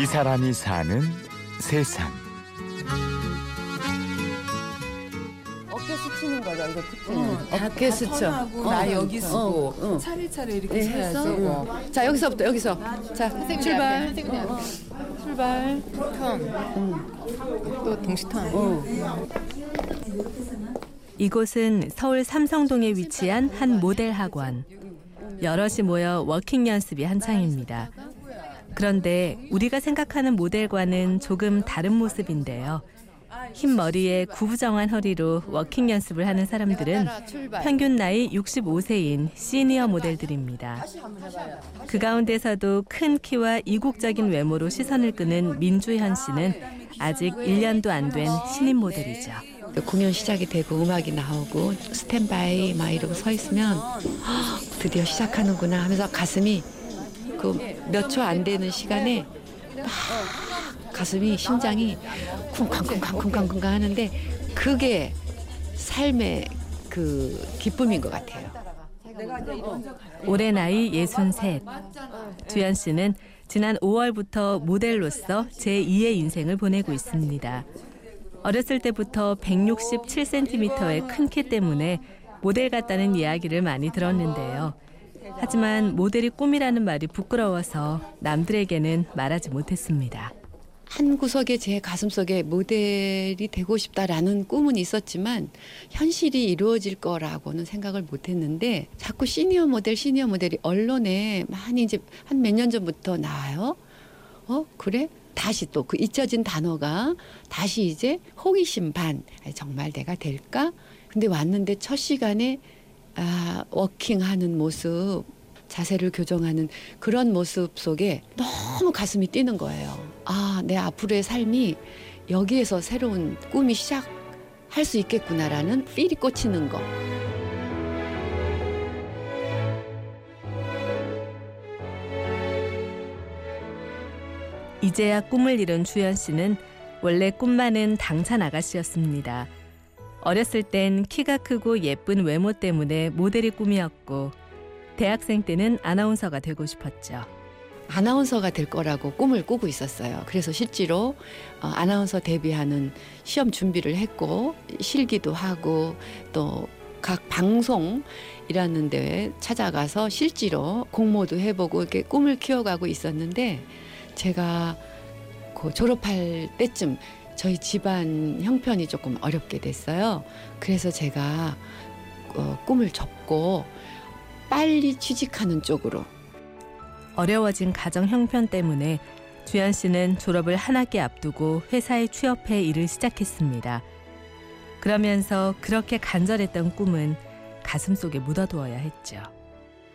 이 사람이 사는 세상. 어깨 스치는 거죠, 이거 특징. 응, 어, 어깨 스쳐. 어, 나 어, 여기 어, 쓰고 어. 차례차례 이렇게 네? 어. 응. 자, 여기서부터 여기서. 자, 출발. 출발. 또 동시턴. 이곳은 서울 삼성동에 위치한 한 모델 학원. 여럿이 모여 워킹 연습이 한창입니다. 그런데 우리가 생각하는 모델과는 조금 다른 모습인데요. 흰 머리에 구부정한 허리로 워킹 연습을 하는 사람들은 평균 나이 65세인 시니어 모델들입니다. 그 가운데서도 큰 키와 이국적인 외모로 시선을 끄는 민주현 씨는 아직 1년도 안 된 신인 모델이죠. 공연 시작이 되고 음악이 나오고 스탠바이 막 이러고 서 있으면 "헉, 드디어 시작하는구나 하면서 가슴이 그 몇 초 안 되는 시간에 막 가슴이 심장이 쿵쾅쿵쾅쿵쾅쿵쾅 하는데 그게 삶의 그 기쁨인 것 같아요. 올해 나이 63. 주연 씨는 지난 5월부터 모델로서 제2의 인생을 보내고 있습니다. 어렸을 때부터 167cm의 큰 키 때문에 모델 같다는 이야기를 많이 들었는데요. 하지만 모델이 꿈이라는 말이 부끄러워서 남들에게는 말하지 못했습니다. 한 구석에 제 가슴속에 모델이 되고 싶다라는 꿈은 있었지만 현실이 이루어질 거라고는 생각을 못 했는데 자꾸 시니어 모델 시니어 모델이 언론에 많이 이제 한 몇 년 전부터 나와요. 어 그래? 다시 또 그 잊혀진 단어가 다시 이제 호기심 반 정말 내가 될까? 근데 왔는데 첫 시간에 아 워킹하는 모습 자세를 교정하는 그런 모습 속에 너무 가슴이 뛰는 거예요. 아, 내 앞으로의 삶이 여기에서 새로운 꿈이 시작할 수 있겠구나라는 필이 꽂히는 거. 이제야 꿈을 이룬 주연 씨는 원래 꿈만은 당찬 아가씨였습니다. 어렸을 땐 키가 크고 예쁜 외모 때문에 모델이 꿈이었고 대학생 때는 아나운서가 되고 싶었죠. 아나운서가 될 거라고 꿈을 꾸고 있었어요. 그래서 실제로 어, 아나운서 데뷔하는 시험 준비를 했고 실기도 하고 또 각 방송이라는 데에 찾아가서 실제로 공모도 해보고 이렇게 꿈을 키워가고 있었는데 제가 그 졸업할 때쯤 저희 집안 형편이 조금 어렵게 됐어요. 그래서 제가 어, 꿈을 접고 빨리 취직하는 쪽으로 어려워진 가정 형편 때문에 주연 씨는 졸업을 한 학기 앞두고 회사에 취업해 일을 시작했습니다. 그러면서 그렇게 간절했던 꿈은 가슴 속에 묻어두어야 했죠.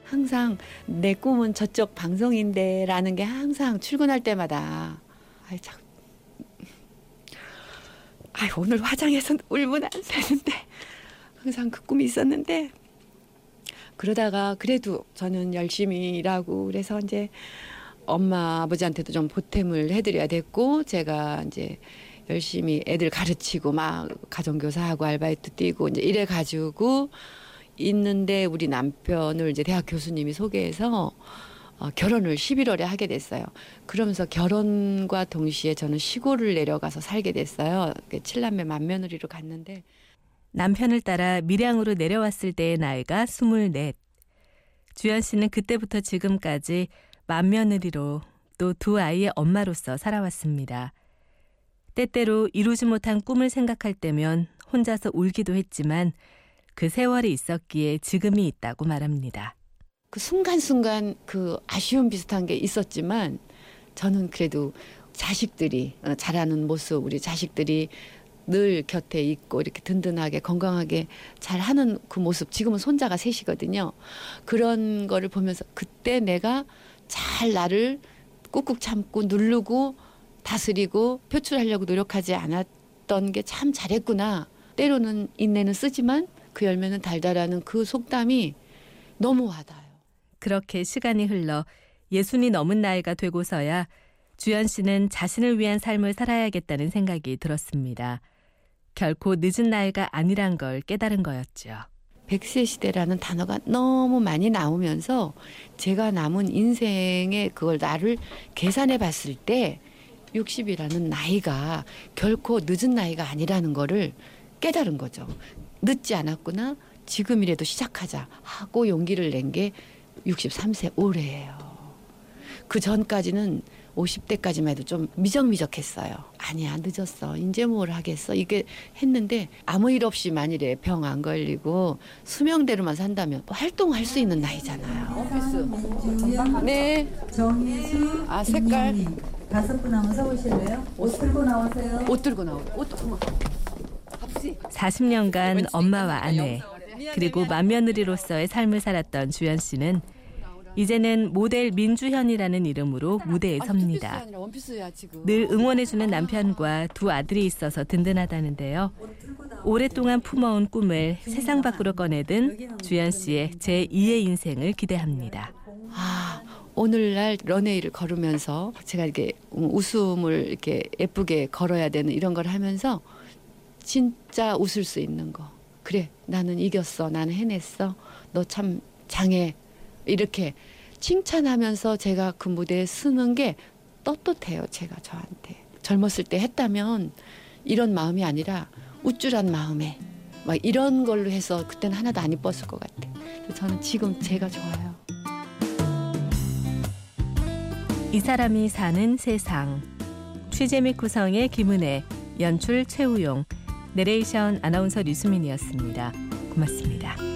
항상 내 꿈은 저쪽 방송인데라는 게 항상 출근할 때마다 아이 참 아이 오늘 화장해서 울면 안 되는데. 항상 그 꿈이 있었는데. 그러다가 그래도 저는 열심히 일하고 그래서 이제 엄마 아버지한테도 좀 보탬을 해드려야 됐고 제가 이제 열심히 애들 가르치고 막 가정교사하고 아르바이트 뛰고 이제 이래 가지고 있는데 우리 남편을 이제 대학 교수님이 소개해서 어, 결혼을 11월에 하게 됐어요. 그러면서 결혼과 동시에 저는 시골을 내려가서 살게 됐어요. 그 칠남매 맏며느리로 갔는데 남편을 따라 밀양으로 내려왔을 때의 나이가 24. 주연 씨는 그때부터 지금까지 맏며느리로 또 두 아이의 엄마로서 살아왔습니다. 때때로 이루지 못한 꿈을 생각할 때면 혼자서 울기도 했지만 그 세월이 있었기에 지금이 있다고 말합니다. 그 순간순간 그 아쉬움 비슷한 게 있었지만 저는 그래도 자식들이 어, 자라는 모습 우리 자식들이 늘 곁에 있고 이렇게 든든하게 건강하게 잘 하는 그 모습 지금은 손자가 셋이거든요. 그런 거를 보면서 그때 내가 잘 나를 꾹꾹 참고 누르고 다스리고 표출하려고 노력하지 않았던 게 참 잘했구나. 때로는 인내는 쓰지만 그 열매는 달달하는 그 속담이 너무 와닿아요. 그렇게 시간이 흘러 예순이 넘은 나이가 되고서야 주연 씨는 자신을 위한 삶을 살아야겠다는 생각이 들었습니다. 결코 늦은 나이가 아니란 걸 깨달은 거였죠. 백세 시대라는 단어가 너무 많이 나오면서 제가 남은 인생의 그걸 나를 계산해 봤을 때 60이라는 나이가 결코 늦은 나이가 아니라는 거를 깨달은 거죠. 늦지 않았구나. 지금이라도 시작하자 하고 용기를 낸 게 63세 올해예요. 그 전까지는 50대까지만 해도 좀 미적미적했어요. 아니야 늦었어. 이제 뭘 하겠어. 이게 했는데 아무 일 없이 만일에 병 안 걸리고 수명대로만 산다면 활동할 수 있는 나이잖아요. 오피스. 네. 정희수, 아, 색깔. 다섯 분 한번 서보실래요? 옷 들고 나오세요. 옷 들고 나오. 옷. 아버지. 40년간 엄마와 아내 그리고 맏며느리로서의 삶을 살았던 주연 씨는 이제는 모델 민주현이라는 이름으로 무대에 섭니다. 늘 응원해주는 남편과 두 아들이 있어서 든든하다는데요. 오랫동안 품어온 꿈을 세상 밖으로 꺼내든 주연 씨의 제2의 인생을 기대합니다. 아 오늘날 런웨이를 걸으면서 제가 이렇게 웃음을 이렇게 예쁘게 걸어야 되는 이런 걸 하면서 진짜 웃을 수 있는 거. 그래 나는 이겼어. 나는 해냈어. 너 참 장해. 이렇게 칭찬하면서 제가 그 무대에 서는 게 떳떳해요. 제가 저한테 젊었을 때 했다면 이런 마음이 아니라 우쭐한 마음에 막 이런 걸로 해서 그때는 하나도 안 이뻤을 것 같아. 저는 지금 제가 좋아요. 이 사람이 사는 세상 취재 및 구성의 김은혜, 연출 최우용, 내레이션 아나운서 류수민이었습니다. 고맙습니다.